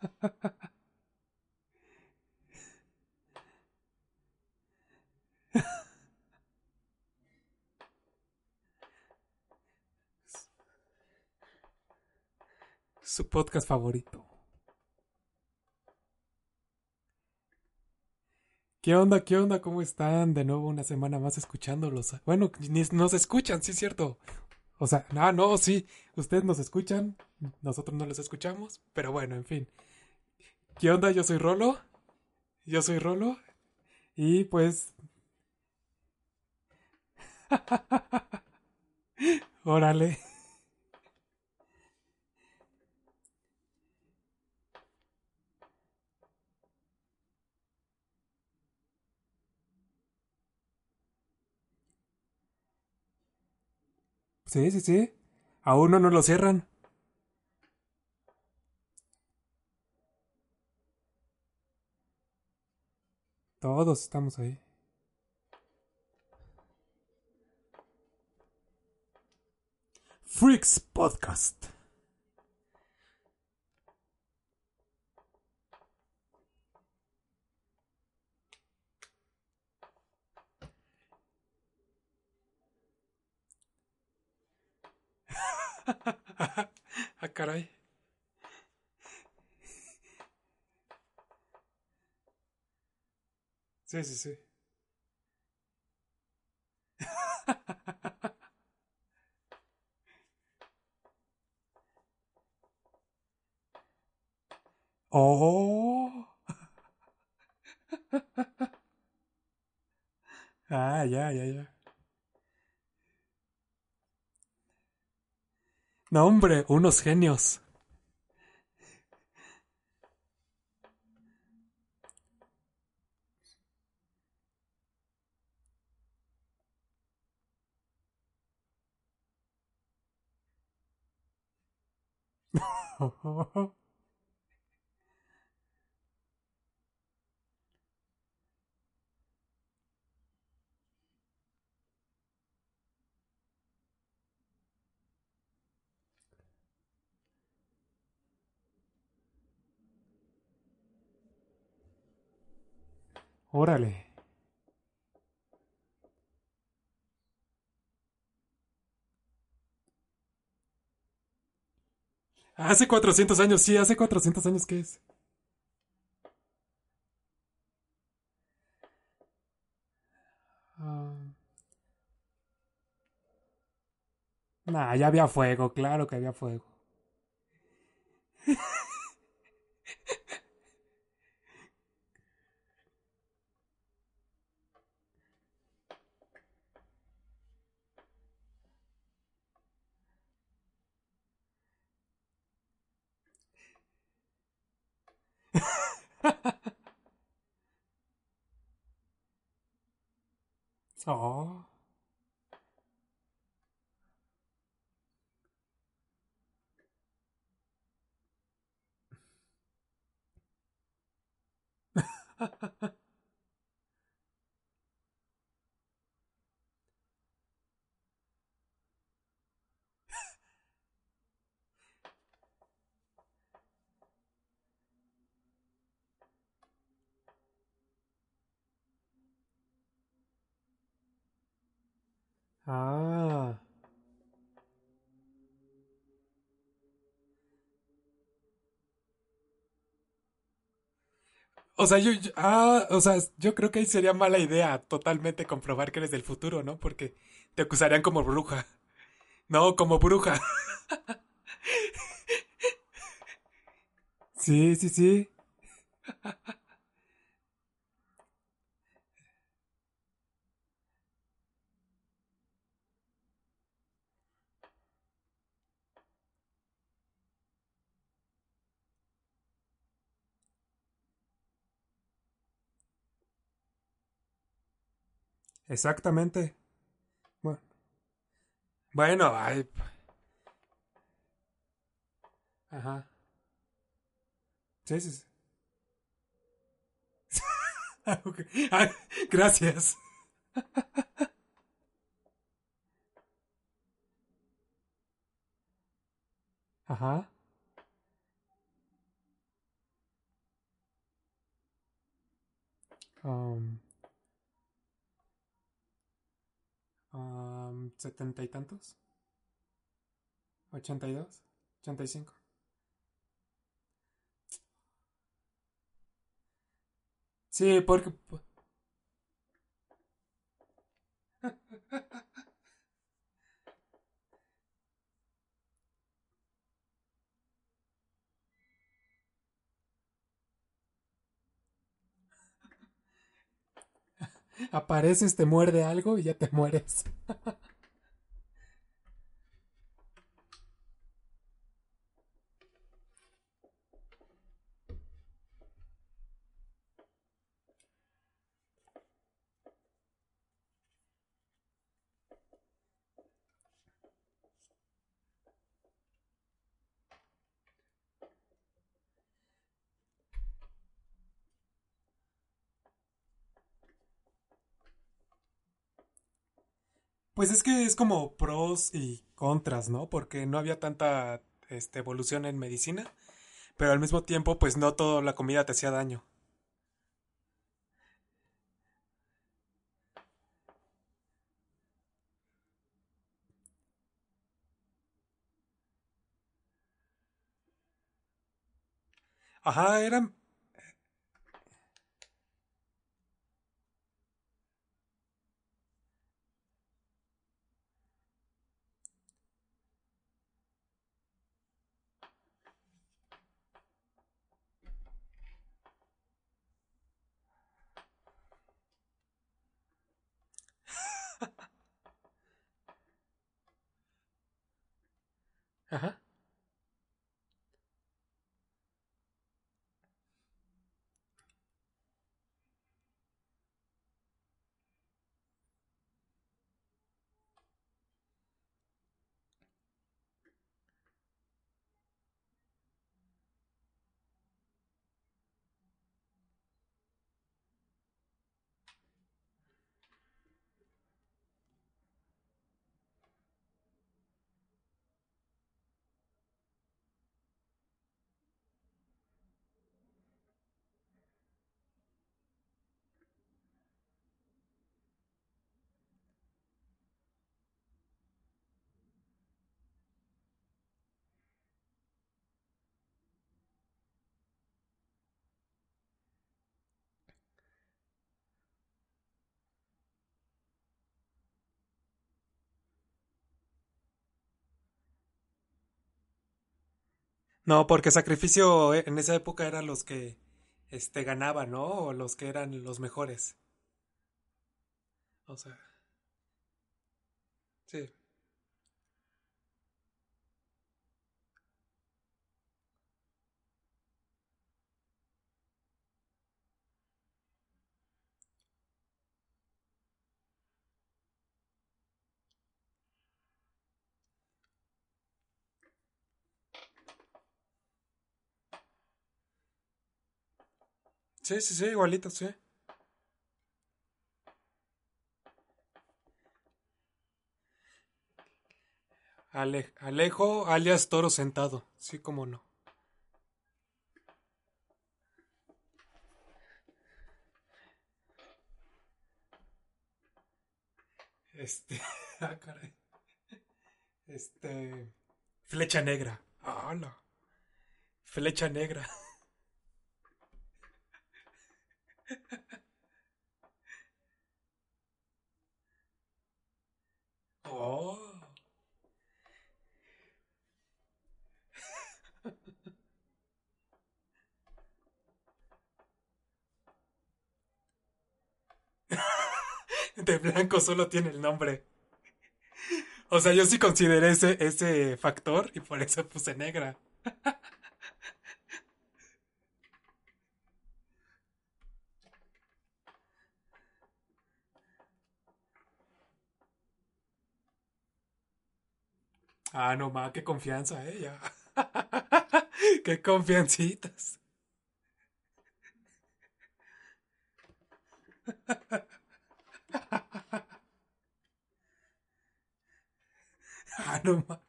Su podcast favorito. ¿Qué onda? ¿Qué onda? ¿Cómo están? De nuevo una semana más escuchándolos. Bueno, nos escuchan, sí es cierto. O sea, no, no, sí, ustedes nos escuchan, nosotros no los escuchamos, pero bueno, en fin. ¿Qué onda? Yo soy Rolo. Yo soy Rolo. Y pues... Órale. Sí, sí, sí. A uno no lo cierran. Todos estamos ahí. Freaks Podcast. ah, caray. Sí, sí, sí. oh. ah, ya, ya, ya. No, hombre, unos genios. Órale. Hace 400 años, sí, hace 400 años, ¿qué es? Ah. Nah, ya había fuego, claro que había fuego. oh. Ah. O sea, yo, ah, o sea, yo creo que ahí sería mala idea totalmente comprobar que eres del futuro, ¿no? Porque te acusarían como bruja. No, como bruja. Sí, sí, sí. Exactamente. Bueno. Bueno, ay. Ajá. Sí, sí. sí. Ah, ay, gracias. Ajá. Um. ¿Setenta y tantos? ¿Ochenta y dos? ¿Ochenta y cinco? Sí, porque... Apareces, te muerde algo y ya te mueres. Pues es que es como pros y contras, ¿no? Porque no había tanta este, evolución en medicina, pero al mismo tiempo, pues no toda la comida te hacía daño. Ajá, eran... Ajá. No, porque sacrificio eh, en esa época eran los que este ganaban, ¿no? O los que eran los mejores. O sea, sí. Sí, sí, sí, igualito, sí. Ale- Alejo, alias Toro Sentado. Sí, cómo no. Este, ah, caray. Este, Flecha Negra. Ah. Flecha Negra. Oh. De blanco solo tiene el nombre. O sea, yo sí consideré ese, ese factor y por eso puse negra. Ah, no más, qué confianza, ya. Qué confiancitas. Ah, no más.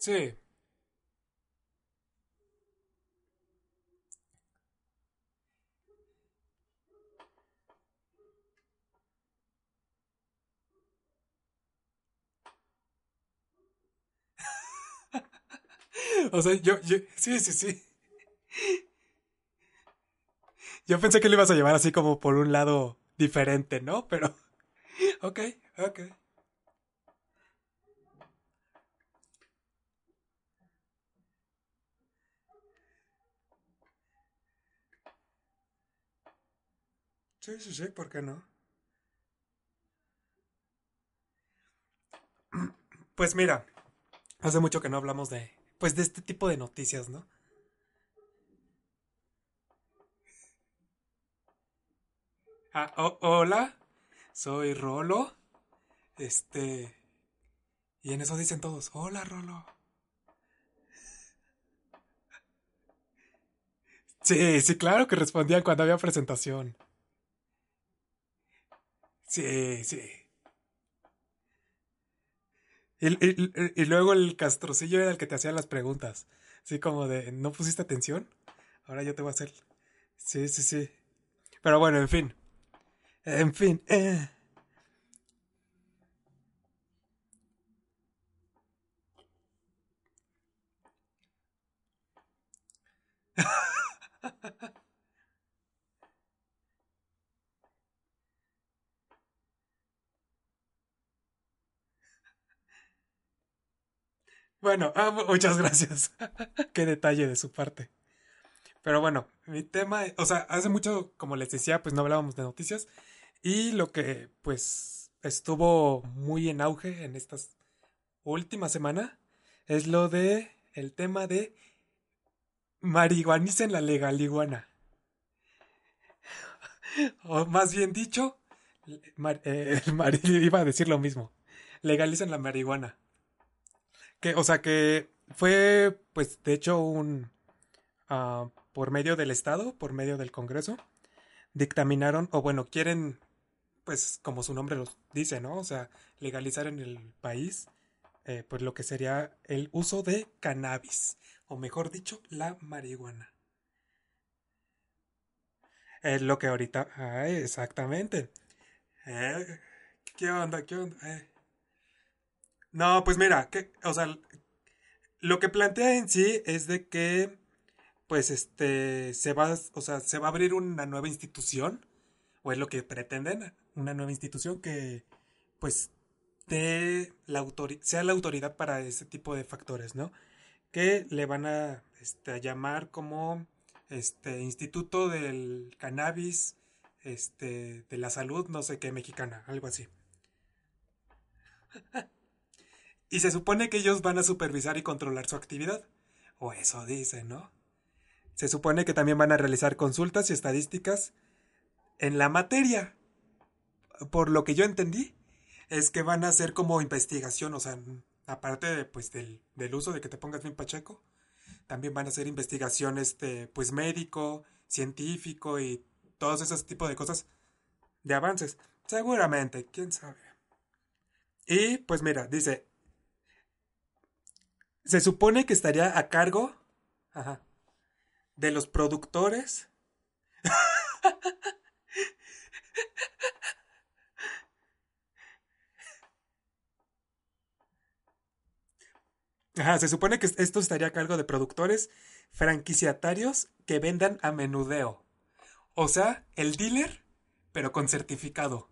Sí. O sea, yo, yo, sí, sí, sí. Yo pensé que lo ibas a llevar así como por un lado diferente, ¿no? Pero, ok, ok. Sí, sí, sí, ¿por qué no? Pues mira, hace mucho que no hablamos de, pues de este tipo de noticias, ¿no? Ah, ho- hola, soy Rolo. Este, y en eso dicen todos, hola Rolo. Sí, sí, claro que respondían cuando había presentación. Sí, sí. Y, y- y- luego el castrocillo era el que te hacía las preguntas. Así como de, ¿no pusiste atención? Ahora yo te voy a hacer. Sí, sí, sí. Pero bueno, en fin. En fin. eh. Bueno, ah, mu- muchas gracias. Qué detalle de su parte. Pero bueno, mi tema, o sea, hace mucho, como les decía, pues no hablábamos de noticias. Y lo que, pues, estuvo muy en auge en estas últimas semanas es lo de el tema de marihuanicen la legaliguana. O más bien dicho, mar- eh, iba a decir lo mismo. Legalicen la marihuana. Que, o sea, que fue, pues, de hecho, un, ah, por medio del Estado, por medio del Congreso, dictaminaron, o bueno, quieren, pues, como su nombre lo dice, ¿no? O sea, legalizar en el país, eh, pues, lo que sería el uso de cannabis, o mejor dicho, la marihuana. Es lo que ahorita, ah, exactamente. Eh, ¿qué onda? ¿Qué onda? Eh, No, pues mira, que, o sea, lo que plantea en sí es de que, pues, este, se va, o sea, se va a abrir una nueva institución, o es lo que pretenden, una nueva institución que, pues, sea la autoridad para ese tipo de factores, ¿no? Que le van a, este, a llamar como, este, Instituto del Cannabis, este, de la Salud, no sé qué, mexicana, algo así. Y se supone que ellos van a supervisar y controlar su actividad. O eso dicen, ¿no? Se supone que también van a realizar consultas y estadísticas en la materia. Por lo que yo entendí, es que van a hacer como investigación, o sea, aparte de, pues, del, del uso de que te pongas bien pacheco, también van a hacer investigación, este, pues, médico, científico y todos esos tipos de cosas de avances. Seguramente, quién sabe. Y, pues mira, dice, se supone que estaría a cargo, de los productores. Ajá, se supone que esto estaría a cargo de productores franquiciatarios que vendan a menudeo. O sea, el dealer, pero con certificado.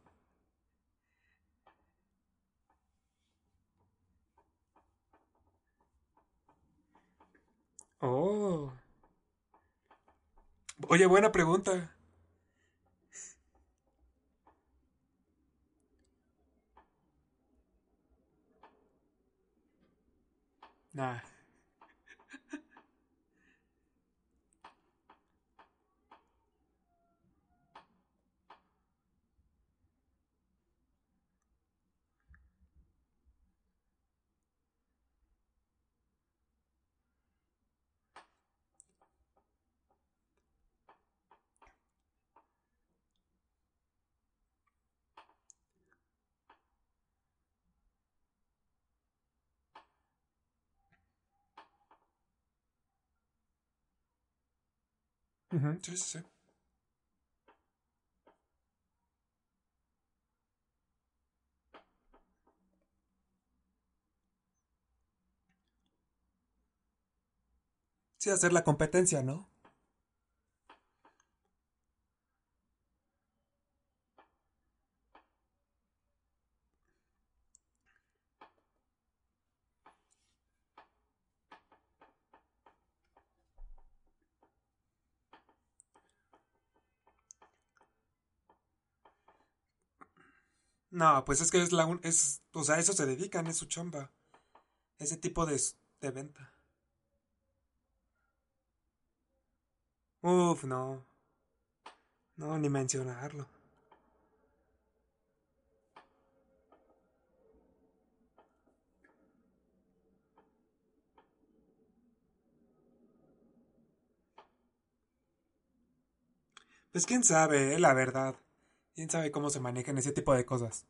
Oh. Oye, buena pregunta. Ujú, Sí, sí, sí. Sí, hacer la competencia, ¿no? No, pues es que es la un- es, o sea, eso se dedican, es su chamba, ese tipo de, de venta. Uf, no, no, ni mencionarlo. Pues quién sabe, eh, la verdad. Quién sabe cómo se manejan ese tipo de cosas.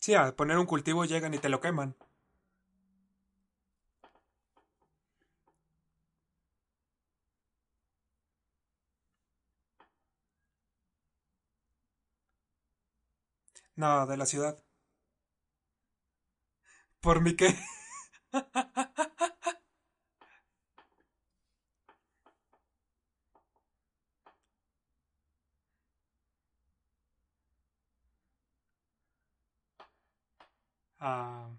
Sí, a poner un cultivo llegan y te lo queman. No, de la ciudad. ¿Por mí qué? Ah,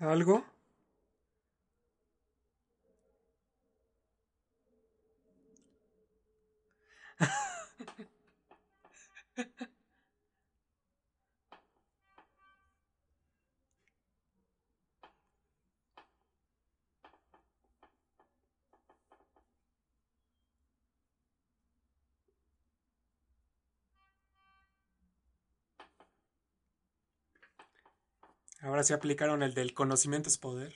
¿algo? Ahora sí aplicaron el del conocimiento es poder.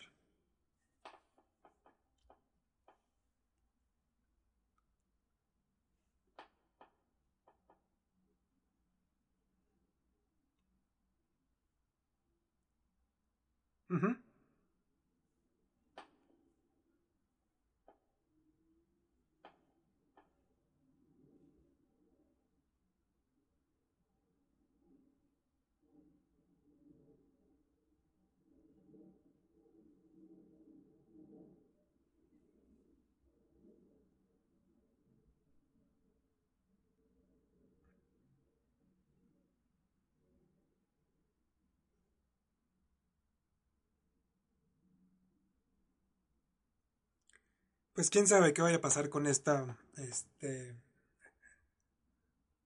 Pues quién sabe qué vaya a pasar con esta, este...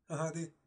Ajá, di.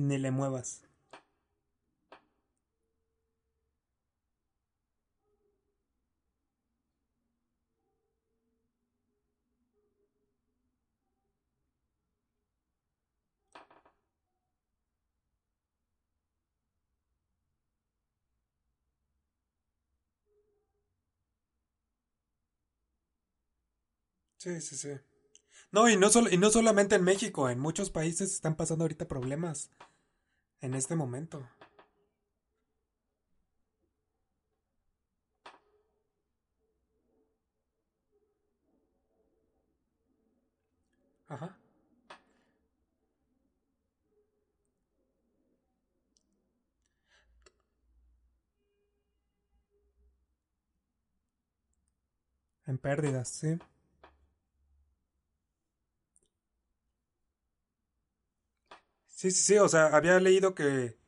Ni le muevas. Sí, sí, sí. No, y no, solo, y no solamente en México, en muchos países están pasando ahorita problemas en este momento. Ajá. En pérdidas, sí. Sí, sí, sí, o sea, había leído que,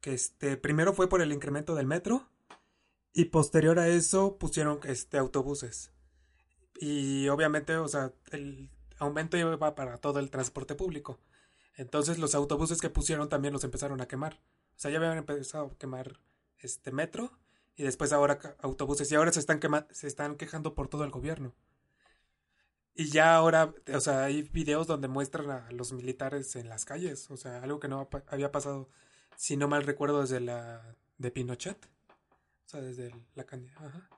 que este, primero fue por el incremento del metro y posterior a eso pusieron este, autobuses. Y obviamente, o sea, el aumento iba para todo el transporte público. Entonces los autobuses que pusieron también los empezaron a quemar. O sea, ya habían empezado a quemar este metro y después ahora autobuses y ahora se están quema se están quejando por todo el gobierno. Y ya ahora, o sea, hay videos donde muestran a los militares en las calles, o sea, algo que no había pasado, si no mal recuerdo, desde la de Pinochet. O sea, desde la Ajá.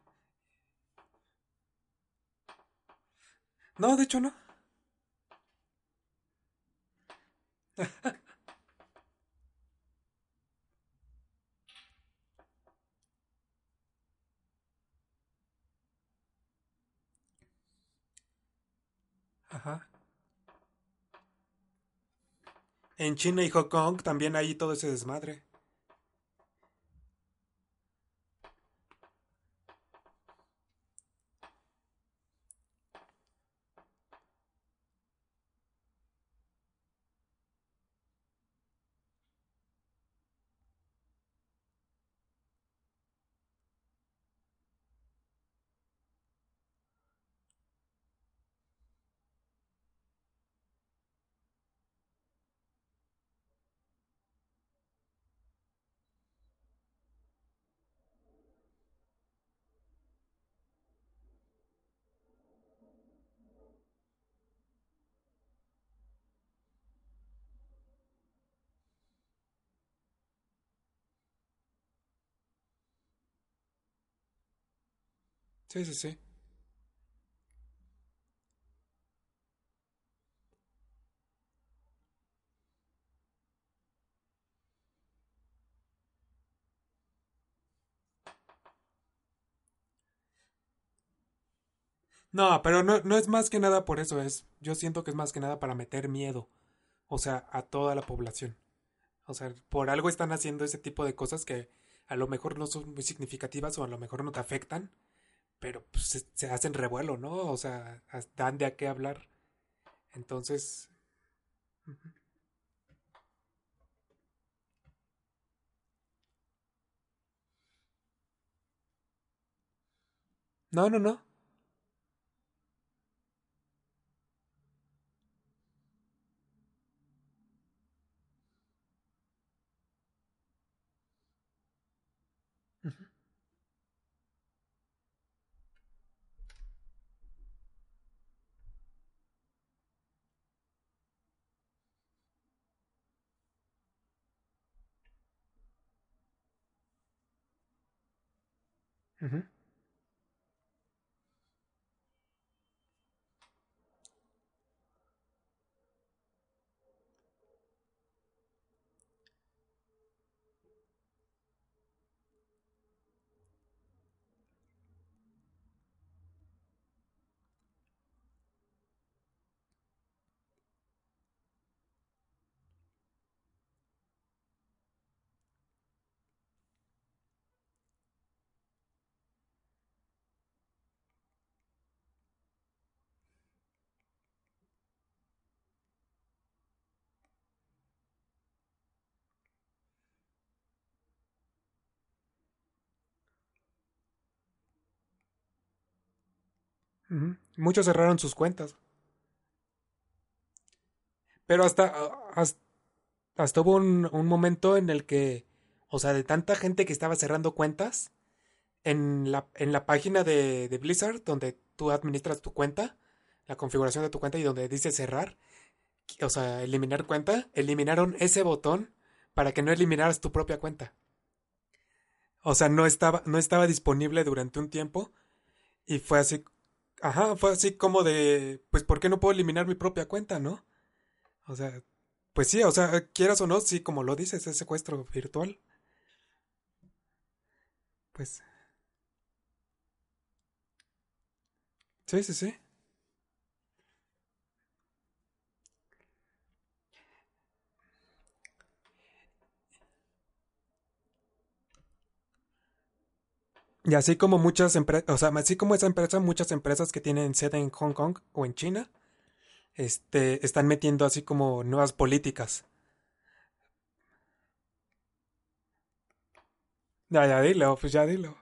No, de hecho no. Ajá. En China y Hong Kong también hay todo ese desmadre. Sí, sí, sí. No, pero no, no es más que nada por eso, es, yo siento que es más que nada para meter miedo, o sea, a toda la población. O sea, por algo están haciendo ese tipo de cosas que a lo mejor no son muy significativas o a lo mejor no te afectan, pero pues, se, hacen revuelo, ¿no? O sea, dan de a qué hablar. Entonces, no, no, no. Mm-hmm. Muchos cerraron sus cuentas, pero hasta, hasta hasta hubo un, un momento en el que, o sea, de tanta gente que estaba cerrando cuentas, en la, en la página de, de Blizzard, donde tú administras tu cuenta, la configuración de tu cuenta y donde dice cerrar, o sea, eliminar cuenta, eliminaron ese botón para que no eliminaras tu propia cuenta. O sea, no estaba, no estaba disponible durante un tiempo y fue así, ajá, fue así como de, pues, ¿por qué no puedo eliminar mi propia cuenta, no? O sea, pues sí, o sea, quieras o no, sí, como lo dices, es secuestro virtual. Pues, sí, sí, sí. Y así como muchas empresas, o sea, así como esa empresa, muchas empresas que tienen sede en Hong Kong o en China, este, están metiendo así como nuevas políticas. Ya, ya dilo, pues ya dilo,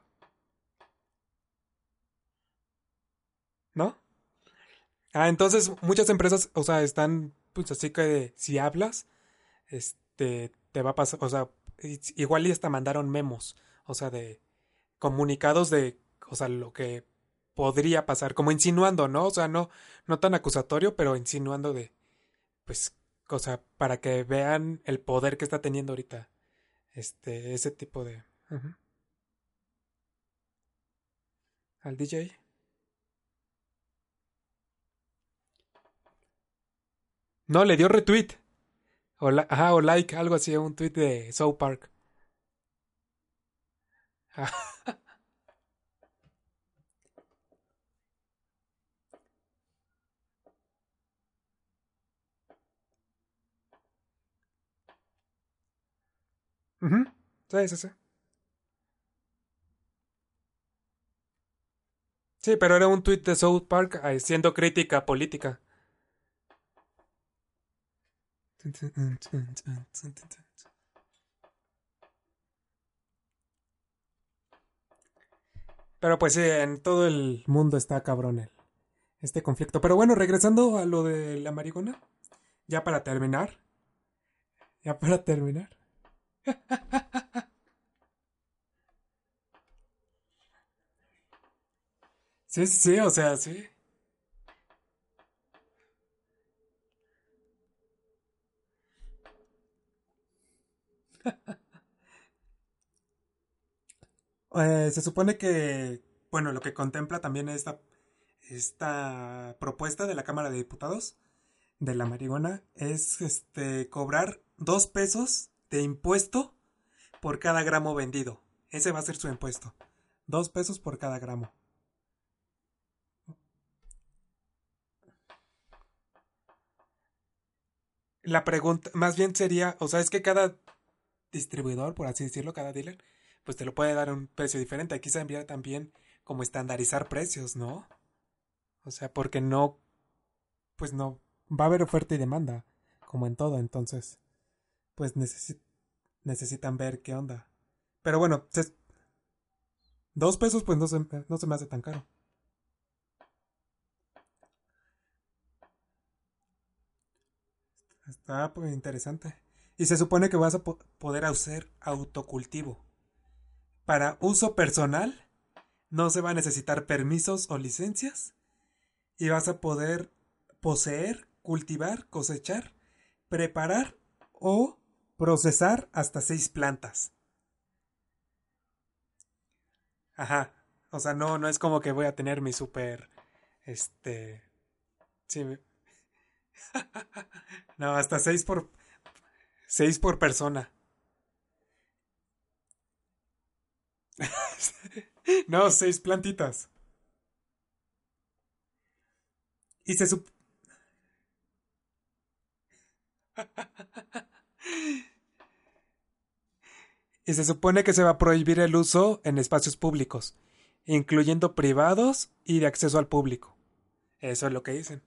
¿no? Ah, entonces muchas empresas, o sea, están, pues así que si hablas, este, te va a pasar, o sea, igual y hasta mandaron memos, o sea, de comunicados de, o sea, lo que podría pasar, como insinuando, ¿no? O sea, no, no tan acusatorio, pero insinuando de, pues, o sea, para que vean el poder que está teniendo ahorita, este, ese tipo de, al DJ. No, le dio retweet, o, ajá, o like, algo así, un tweet de South Park. Ujú. Sí, sí, sí. Sí, pero era un tweet de South Park eh, siendo crítica política. Pero pues sí, en todo el mundo está cabrón el, este conflicto. Pero bueno, regresando a lo de la marihuana, ya para terminar, ya para terminar. Sí, sí, o sea, sí. Eh, se supone que, bueno, lo que contempla también esta, esta propuesta de la Cámara de Diputados de la marihuana es este cobrar dos pesos de impuesto por cada gramo vendido. Ese va a ser su impuesto. Dos pesos por cada gramo. La pregunta, más bien sería, o sea, es que cada distribuidor, por así decirlo, cada dealer, pues te lo puede dar a un precio diferente. Aquí se envía también como estandarizar precios, ¿no? O sea, porque no, pues no, va a haber oferta y demanda, como en todo, entonces, pues necesi- necesitan ver qué onda. Pero bueno, dos pesos pues no se, no se me hace tan caro. Está pues, interesante. Y se supone que vas a po- poder hacer autocultivo. Para uso personal, no se va a necesitar permisos o licencias. Y vas a poder poseer, cultivar, cosechar, preparar o procesar hasta seis plantas. Ajá. O sea, no, no es como que voy a tener mi super, este, sí, no, hasta seis por, seis por persona. No, seis plantitas. Y se, supone que se va a prohibir el uso en espacios públicos, incluyendo privados y de acceso al público. Eso es lo que dicen.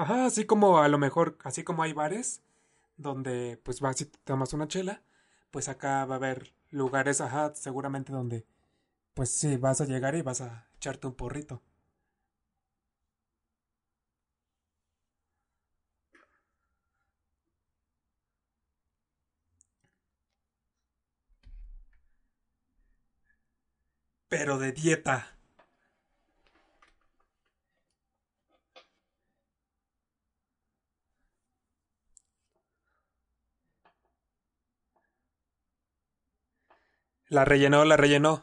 Ajá, así como a lo mejor, así como hay bares donde pues vas y tomas una chela, pues acá va a haber lugares, ajá, seguramente donde Pues sí, vas a llegar y vas a echarte un porrito. Pero de dieta. La rellenó, la rellenó.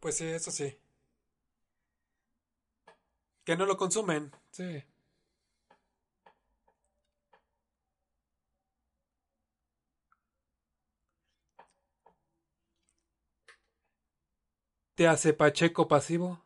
Pues sí, eso sí. Que no lo consumen. Sí. ¿Te hace Pacheco pasivo?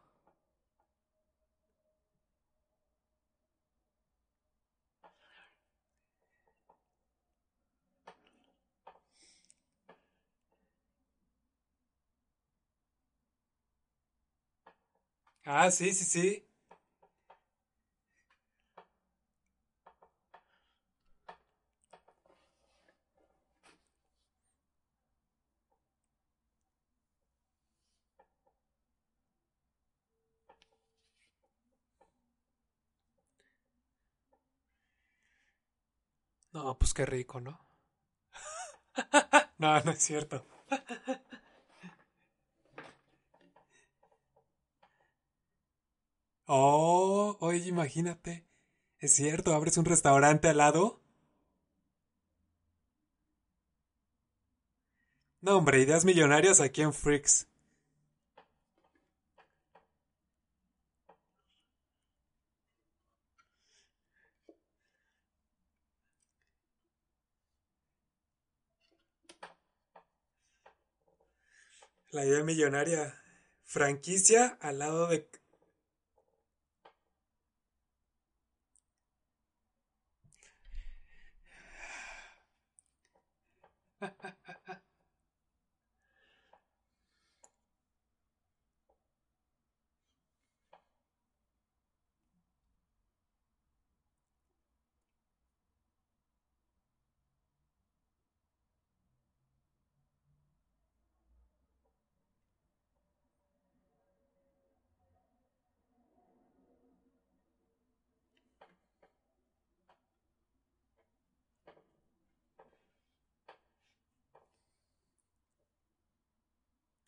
Ah, sí, sí, sí. No, pues qué rico, ¿no? No, no es cierto. Oh, oye, imagínate. Es cierto, abres un restaurante al lado. No, hombre, ideas millonarias aquí en Freaks. La idea millonaria. Franquicia al lado de...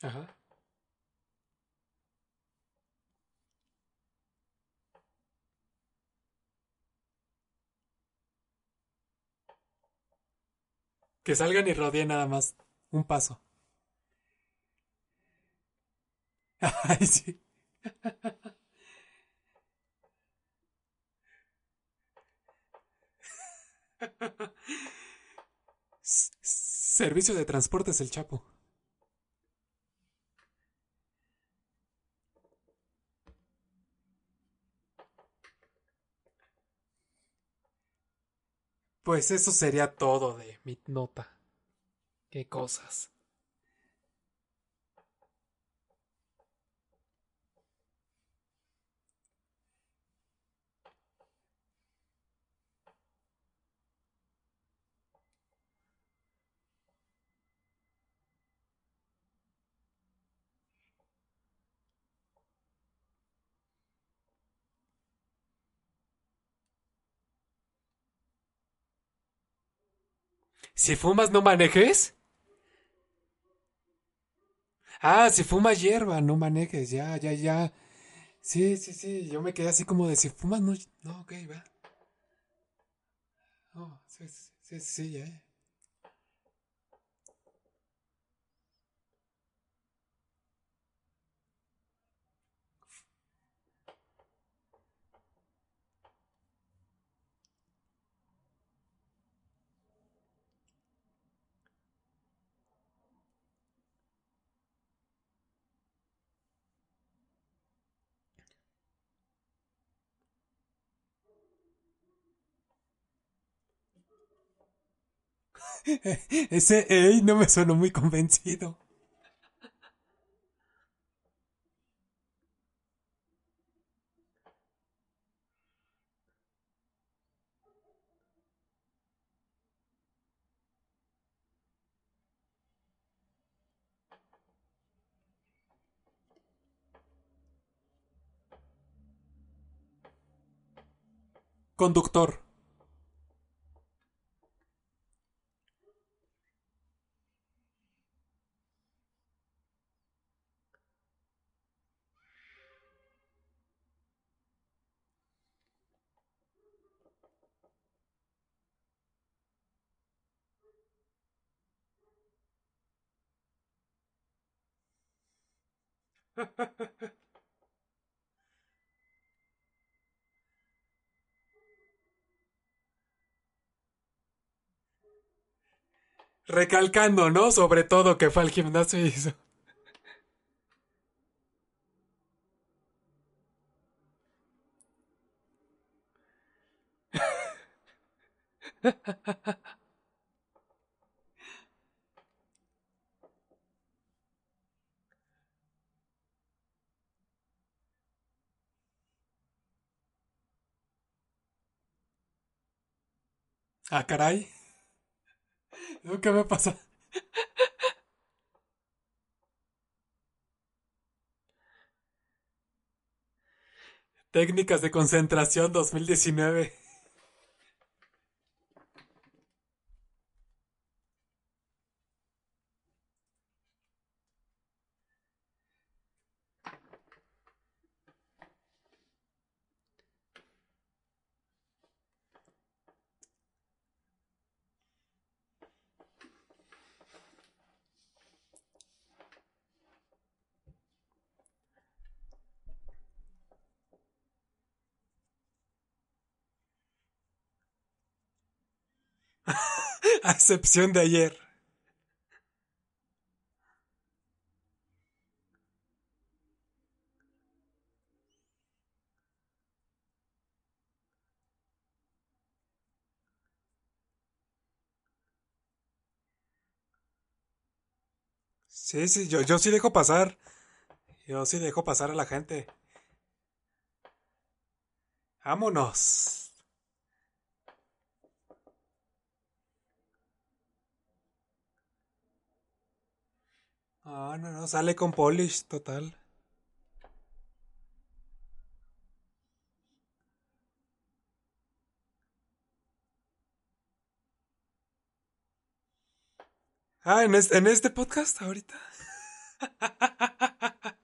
Ajá. Que salgan y rodeen nada más. Un paso. Ay, sí. Servicio de transportes El Chapo. Pues eso sería todo de mi nota. Qué cosas. Si fumas, no manejes. Ah, si fumas hierba, no manejes. Ya, ya, ya. Sí, sí, sí. Yo me quedé así como de si fumas, no. No, ok, va. Oh, sí, sí, sí, sí, ya. Ese ey no me sonó muy convencido. Conductor. Recalcando, ¿no? Sobre todo que fue al gimnasio. Ah, caray. ¿Qué me pasa? Técnicas de concentración 2019. A excepción de ayer. Sí, sí, yo, yo sí dejo pasar. Yo sí dejo pasar a la gente. Vámonos. Ah, no, no, sale con polish, total. Ah, en este, en este podcast ahorita.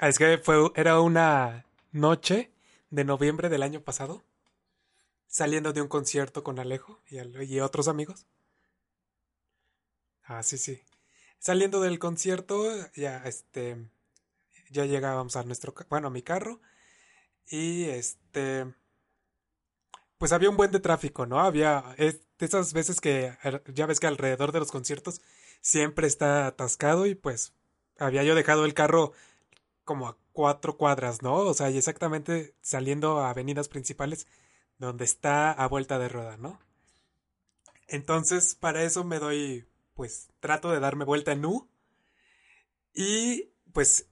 Ah, Es que fue, era una noche de noviembre del año pasado, saliendo de un concierto con Alejo y, otros amigos. Ah, sí, sí. Saliendo del concierto, ya, este, ya llegábamos a nuestro, bueno, a mi carro y este, pues había un buen de tráfico, ¿no? Había es, de esas veces que ya ves que alrededor de los conciertos siempre está atascado y pues había yo dejado el carro como a cuatro cuadras, ¿no? O sea, y exactamente saliendo a avenidas principales donde está a vuelta de rueda, ¿no? Entonces, para eso me doy, pues, trato de darme vuelta en U y pues,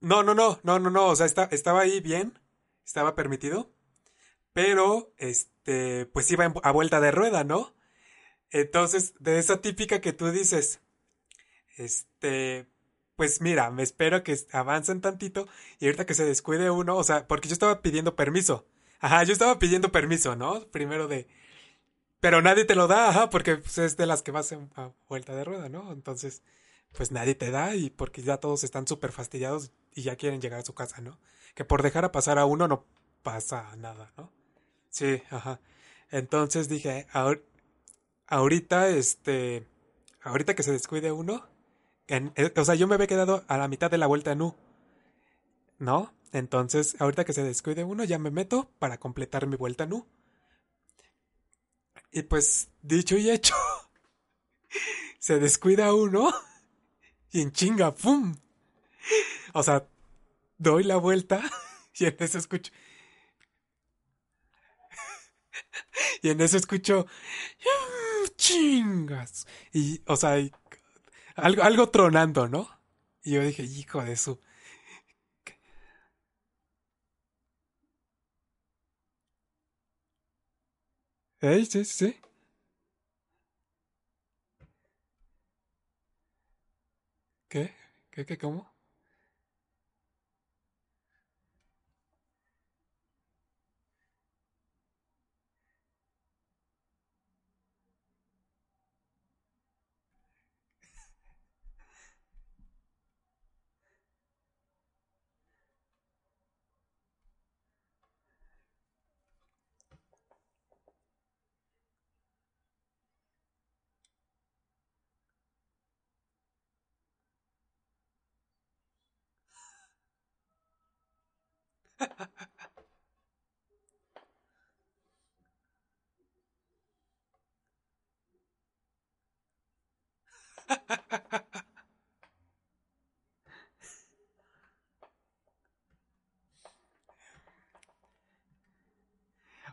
no, no, no, no, no, no, o sea, estaba ahí bien, estaba permitido, pero, este, pues iba a vuelta de rueda, ¿no? Entonces, de esa típica que tú dices, este, pues mira, me espero que avancen tantito y ahorita que se descuide uno, o sea, porque yo estaba pidiendo permiso. Ajá, yo estaba pidiendo permiso, ¿no? Primero de... Pero nadie te lo da, ajá, porque pues, es de las que vas en- a vuelta de rueda, ¿no? Entonces, pues nadie te da y porque ya todos están súper fastidiados y ya quieren llegar a su casa, ¿no? Que por dejar a pasar a uno no pasa nada, ¿no? Sí, ajá. Entonces dije, "Ahor- ahorita, este, ahorita que se descuide uno, en- eh, o sea, yo me había quedado a la mitad de la vuelta en U, ¿no? Entonces, ahorita que se descuide uno, ya me meto para completar mi vuelta en U. Y pues, dicho y hecho, se descuida uno y en chinga, ¡pum! O sea, doy la vuelta y en eso escucho, y en eso escucho, "Mm, chingas. Y, o sea, algo, algo tronando, ¿no? Y yo dije, hijo de su. Sí, sí, sí. ¿Qué? ¿Qué, qué, cómo?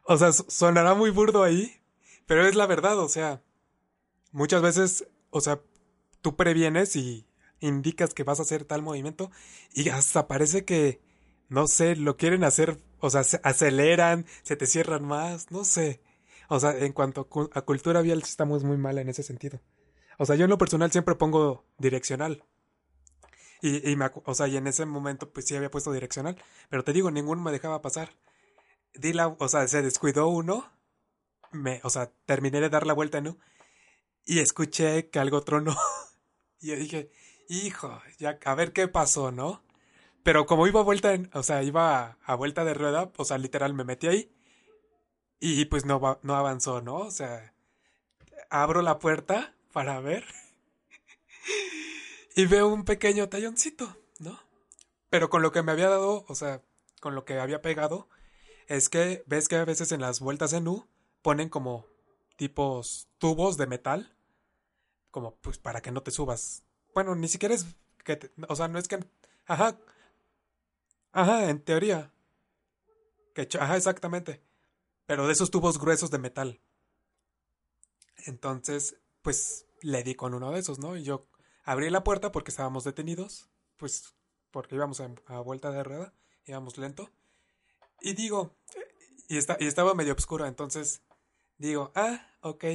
O sea, sonará muy burdo ahí, pero es la verdad, o sea, muchas veces, o sea, tú previenes y indicas que vas a hacer tal movimiento y hasta parece que, no sé, lo quieren hacer, o sea, se aceleran, se te cierran más, no sé. O sea, en cuanto a, cu- a cultura vial estamos muy mal en ese sentido. O sea, yo en lo personal siempre pongo direccional. Y, y o sea, y en ese momento pues sí había puesto direccional. Pero te digo, ninguno me dejaba pasar. Di la, o sea, se descuidó uno. Me, o sea, terminé de dar la vuelta, ¿no? Y escuché que algo tronó. Y dije, hijo, ya, a ver qué pasó, ¿no? Pero como iba a vuelta, en- o sea, iba a, vuelta de rueda, o sea, literal me metí ahí y pues no, no avanzó, ¿no? O sea, abro la puerta para ver y veo un pequeño talloncito, ¿no? Pero con lo que me había dado, o sea, con lo que había pegado, es que ves que a veces en las vueltas en U ponen como tipos tubos de metal, como pues para que no te subas. Bueno, ni siquiera es que, te- o sea, no es que, ajá, ajá, en teoría, que, ajá, exactamente, pero de esos tubos gruesos de metal. Entonces, pues le di con uno de esos, ¿no? Y yo abrí la puerta porque estábamos detenidos, pues porque íbamos a, vuelta de rueda, íbamos lento. Y digo, y, está, y estaba medio oscuro, entonces digo, ah, ok,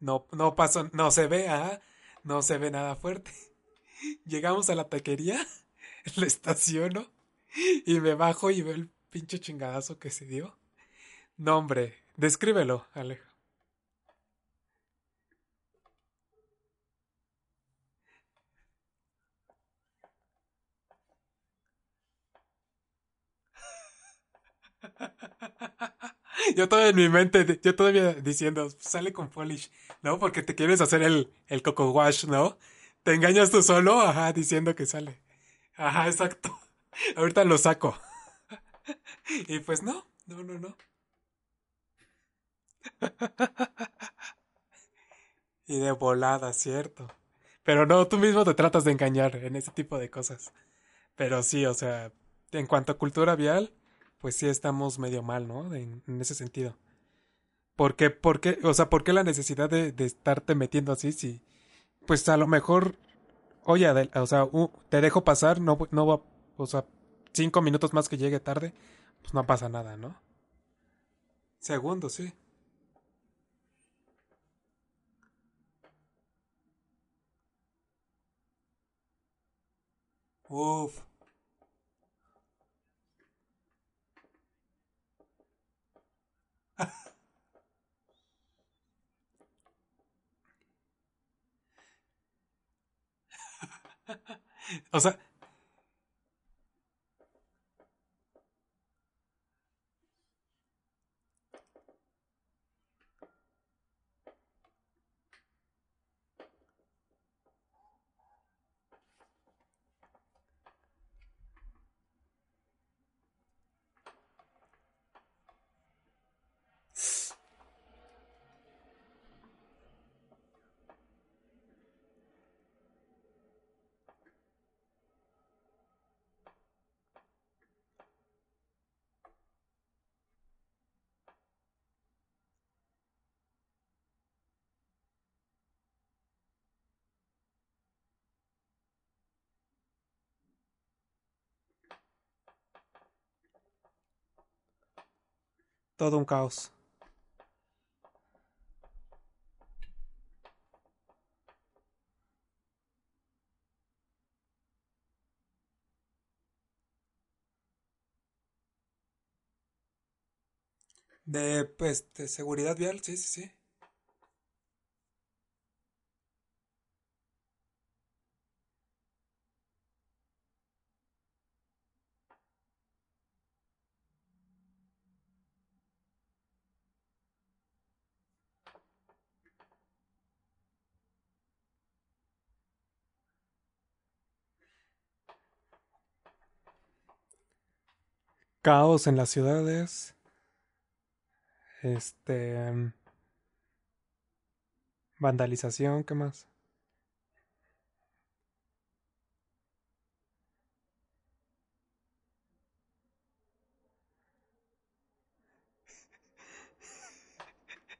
no, no pasó, no se ve, ah, no se ve nada fuerte. Llegamos a la taquería, le estaciono y me bajo y veo el pinche chingadazo que se dio. No, hombre, descríbelo, Alejo. Yo todavía en mi mente, yo todavía diciendo, sale con polish, ¿no? Porque te quieres hacer el, el coco wash, ¿no? Te engañas tú solo, ajá, diciendo que sale. Ajá, exacto. Ahorita lo saco. Y pues no, no, no, no. Y de volada, cierto. Pero no, tú mismo te tratas de engañar en ese tipo de cosas. Pero sí, o sea, en cuanto a cultura vial, pues sí estamos medio mal, ¿no? En, ese sentido. ¿Por qué, o sea, por qué la necesidad de, de estarte metiendo así si, pues a lo mejor, oye, o sea, te dejo pasar, no, no o sea, cinco minutos más que llegue tarde, pues no pasa nada, ¿no? Segundo, sí. Uf. O sea, todo un caos. De, pues, de seguridad vial, sí, sí, sí. Caos en las ciudades. Este. Vandalización, ¿qué más?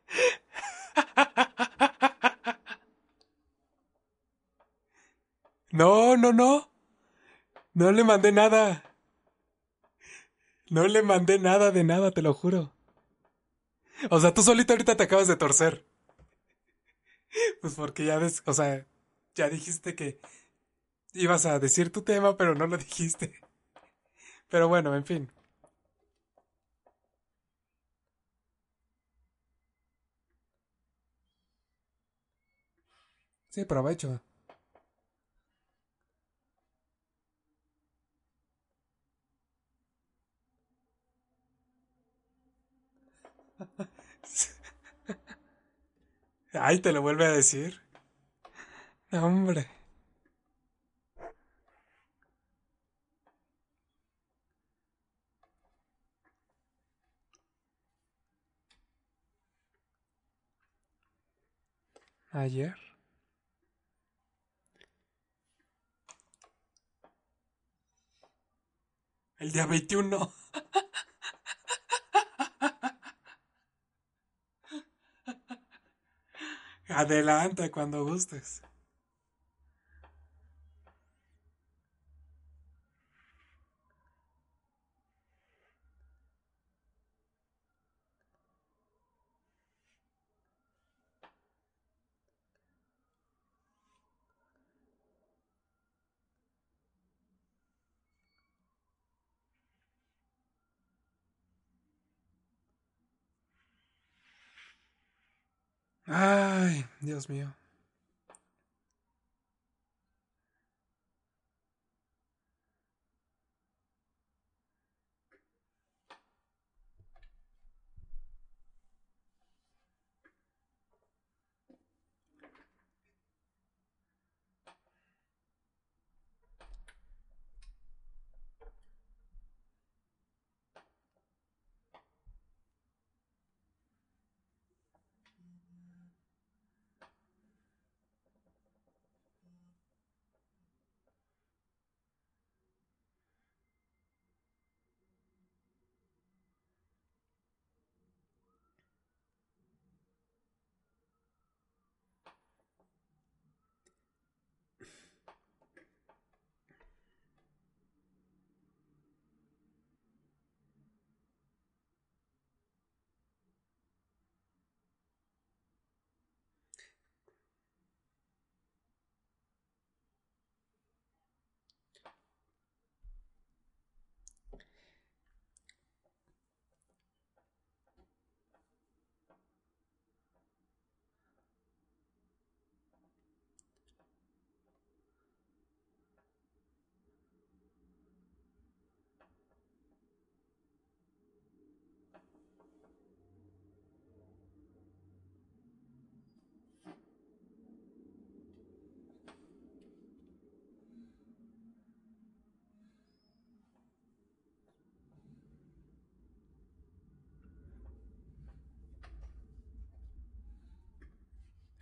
No, no, no. No le mandé nada. No le mandé nada de nada, te lo juro. O sea, tú solito ahorita te acabas de torcer. Pues porque ya ves, o sea, ya dijiste que ibas a decir tu tema, pero no lo dijiste. Pero bueno, en fin. Sí, provecho. Ay, te lo vuelve a decir. Hombre. Ayer. El día 21. Adelante cuando gustes. Dios mío.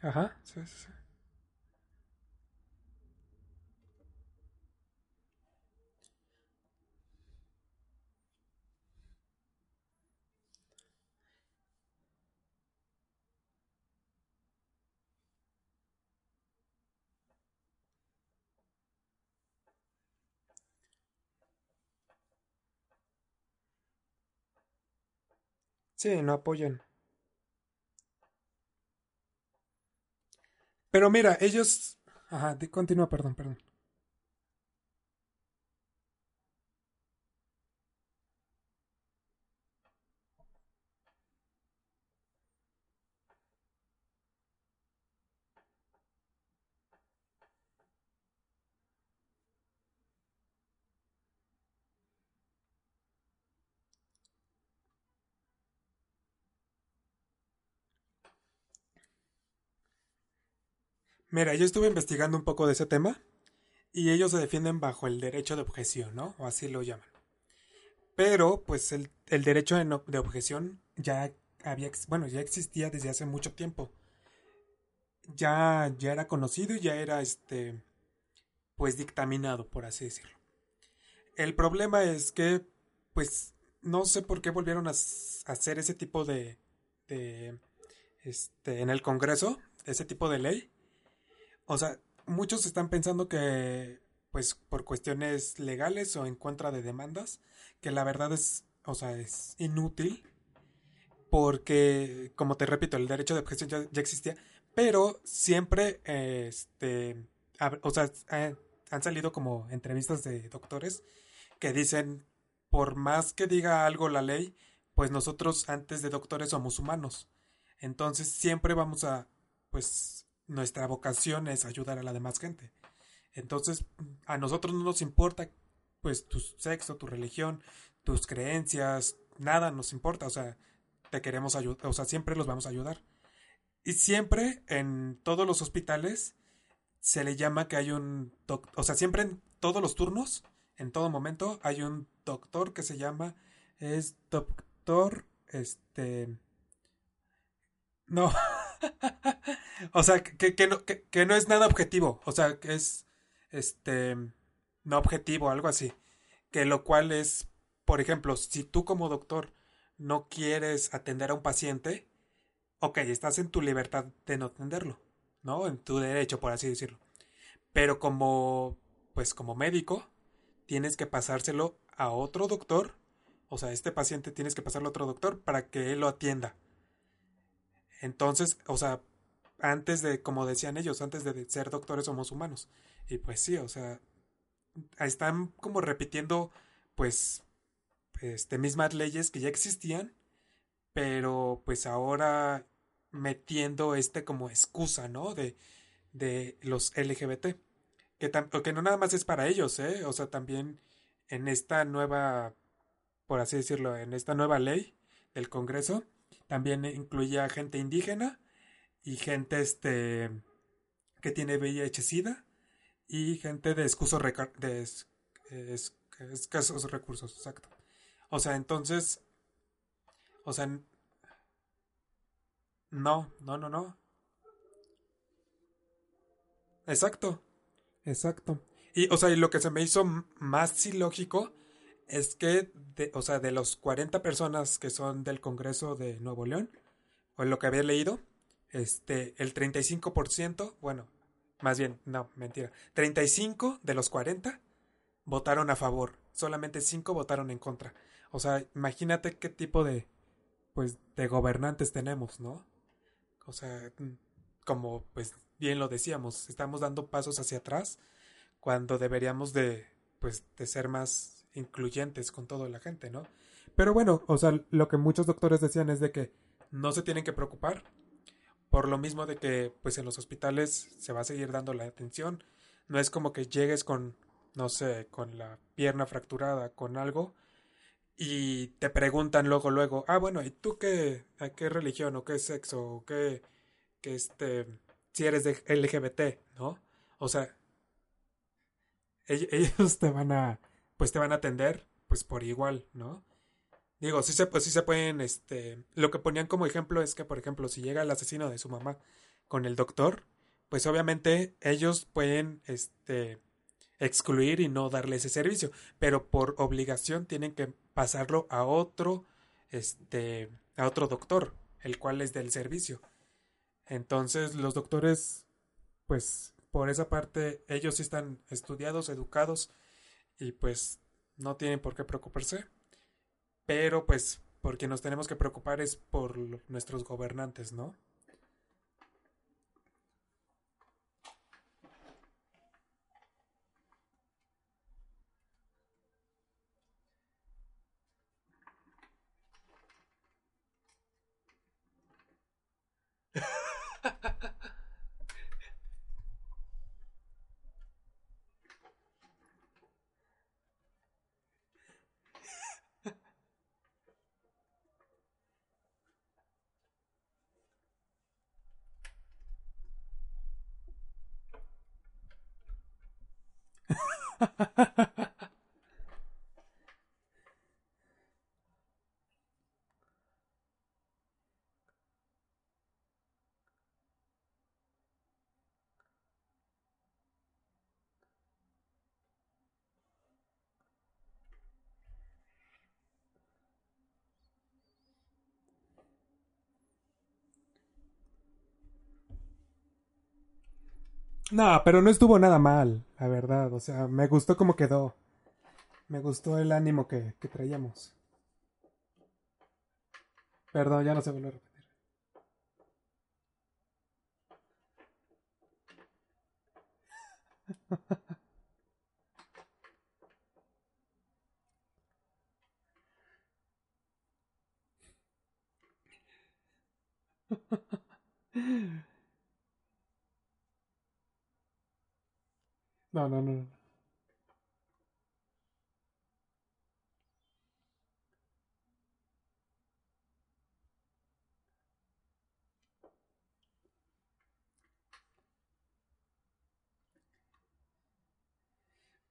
Ajá, sí, sí, sí. Sí, no apoyan. Pero mira, ellos... Ajá, continúa, perdón, perdón. Mira, yo estuve investigando un poco de ese tema y ellos se defienden bajo el derecho de objeción, ¿no? O así lo llaman. Pero, pues, el, el derecho de, objeción ya había, bueno, ya existía desde hace mucho tiempo. Ya, ya era conocido y ya era, este, pues, dictaminado, por así decirlo. El problema es que, pues, no sé por qué volvieron a hacer ese tipo de, de, este, en el Congreso, ese tipo de ley. O sea, muchos están pensando que, pues, por cuestiones legales o en contra de demandas, que la verdad es, o sea, es inútil, porque, como te repito, el derecho de objeción ya, existía, pero siempre, este, o sea, eh, han salido como entrevistas de doctores que dicen, por más que diga algo la ley, pues nosotros antes de doctores somos humanos. Entonces siempre vamos a, pues, nuestra vocación es ayudar a la demás gente. Entonces, a nosotros no nos importa, pues, tu sexo, tu religión, tus creencias, nada nos importa, o sea, te queremos ayudar, o sea, siempre los vamos a ayudar. Y siempre en todos los hospitales se le llama que hay un o sea, siempre en todos los turnos, en todo momento, hay un doctor que se llama, es doctor, este, no, o sea, que, que no, que, no es nada objetivo, o sea, que es, este, no objetivo, algo así, que lo cual es, por ejemplo, si tú como doctor no quieres atender a un paciente, ok, estás en tu libertad de no atenderlo, ¿no? En tu derecho, por así decirlo. Pero como, pues como médico, tienes que pasárselo a otro doctor, o sea, este paciente tienes que pasarlo a otro doctor para que él lo atienda. Entonces, o sea, antes de, como decían ellos, antes de ser doctores somos humanos. Y pues sí, o sea, están como repitiendo, pues, este, mismas leyes que ya existían, pero pues ahora metiendo este como excusa, ¿no? De, de los LGBT. Que, que no nada más es para ellos, ¿eh? O sea, también en esta nueva, por así decirlo, en esta nueva ley del Congreso, también incluía gente indígena y gente este que tiene VIH-Sida y gente de, escusos reca- de es- es- escasos recursos, exacto. O sea, entonces, o sea, no, no, no, no. Exacto, exacto. Y, o sea, y lo que se me hizo más ilógico es que, de, o sea, de los 40 personas que son del Congreso de Nuevo León, o lo que había leído, este, el 35%, bueno, más bien, no, mentira, 35 de los 40 votaron a favor, solamente 5 votaron en contra. O sea, imagínate qué tipo de, pues, de gobernantes tenemos, ¿no? O sea, como pues bien lo decíamos, estamos dando pasos hacia atrás cuando deberíamos de, pues, de ser más incluyentes con toda la gente, ¿no? Pero bueno, o sea, lo que muchos doctores decían es de que no se tienen que preocupar por lo mismo de que, pues, en los hospitales se va a seguir dando la atención. No es como que llegues con, no sé, con la pierna fracturada, con algo, y te preguntan luego, luego, ah, bueno, ¿y tú qué, a qué religión o qué sexo o qué, qué este, si eres LGBT, ¿no? O sea, ell- ellos te van a, pues te van a atender, pues por igual, ¿no? Digo, sí se, pues sí se pueden, este, lo que ponían como ejemplo es que, por ejemplo, si llega el asesino de su mamá con el doctor, pues obviamente ellos pueden, este, excluir y no darle ese servicio, pero por obligación tienen que pasarlo a otro, este, a otro doctor, el cual es del servicio. Entonces, los doctores, pues, por esa parte, ellos sí están estudiados, educados y pues no tienen por qué preocuparse, pero pues, porque nos tenemos que preocupar es por nuestros gobernantes, ¿no? No, pero no estuvo nada mal la verdad. O sea, me gustó cómo quedó. Me gustó el ánimo que, que traíamos. Perdón, ya no se vuelve a repetir. no, no, no.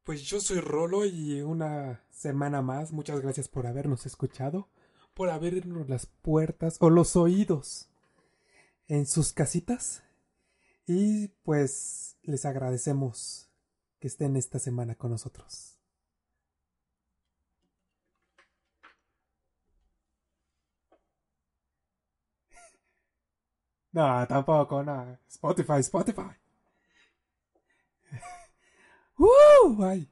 Pues yo soy Rolo y una semana más, muchas gracias por habernos escuchado, por abrirnos las puertas o los oídos en sus casitas y pues les agradecemos que estén esta semana con nosotros. No, tampoco, no. Spotify, Spotify. ¡Uh! Ay.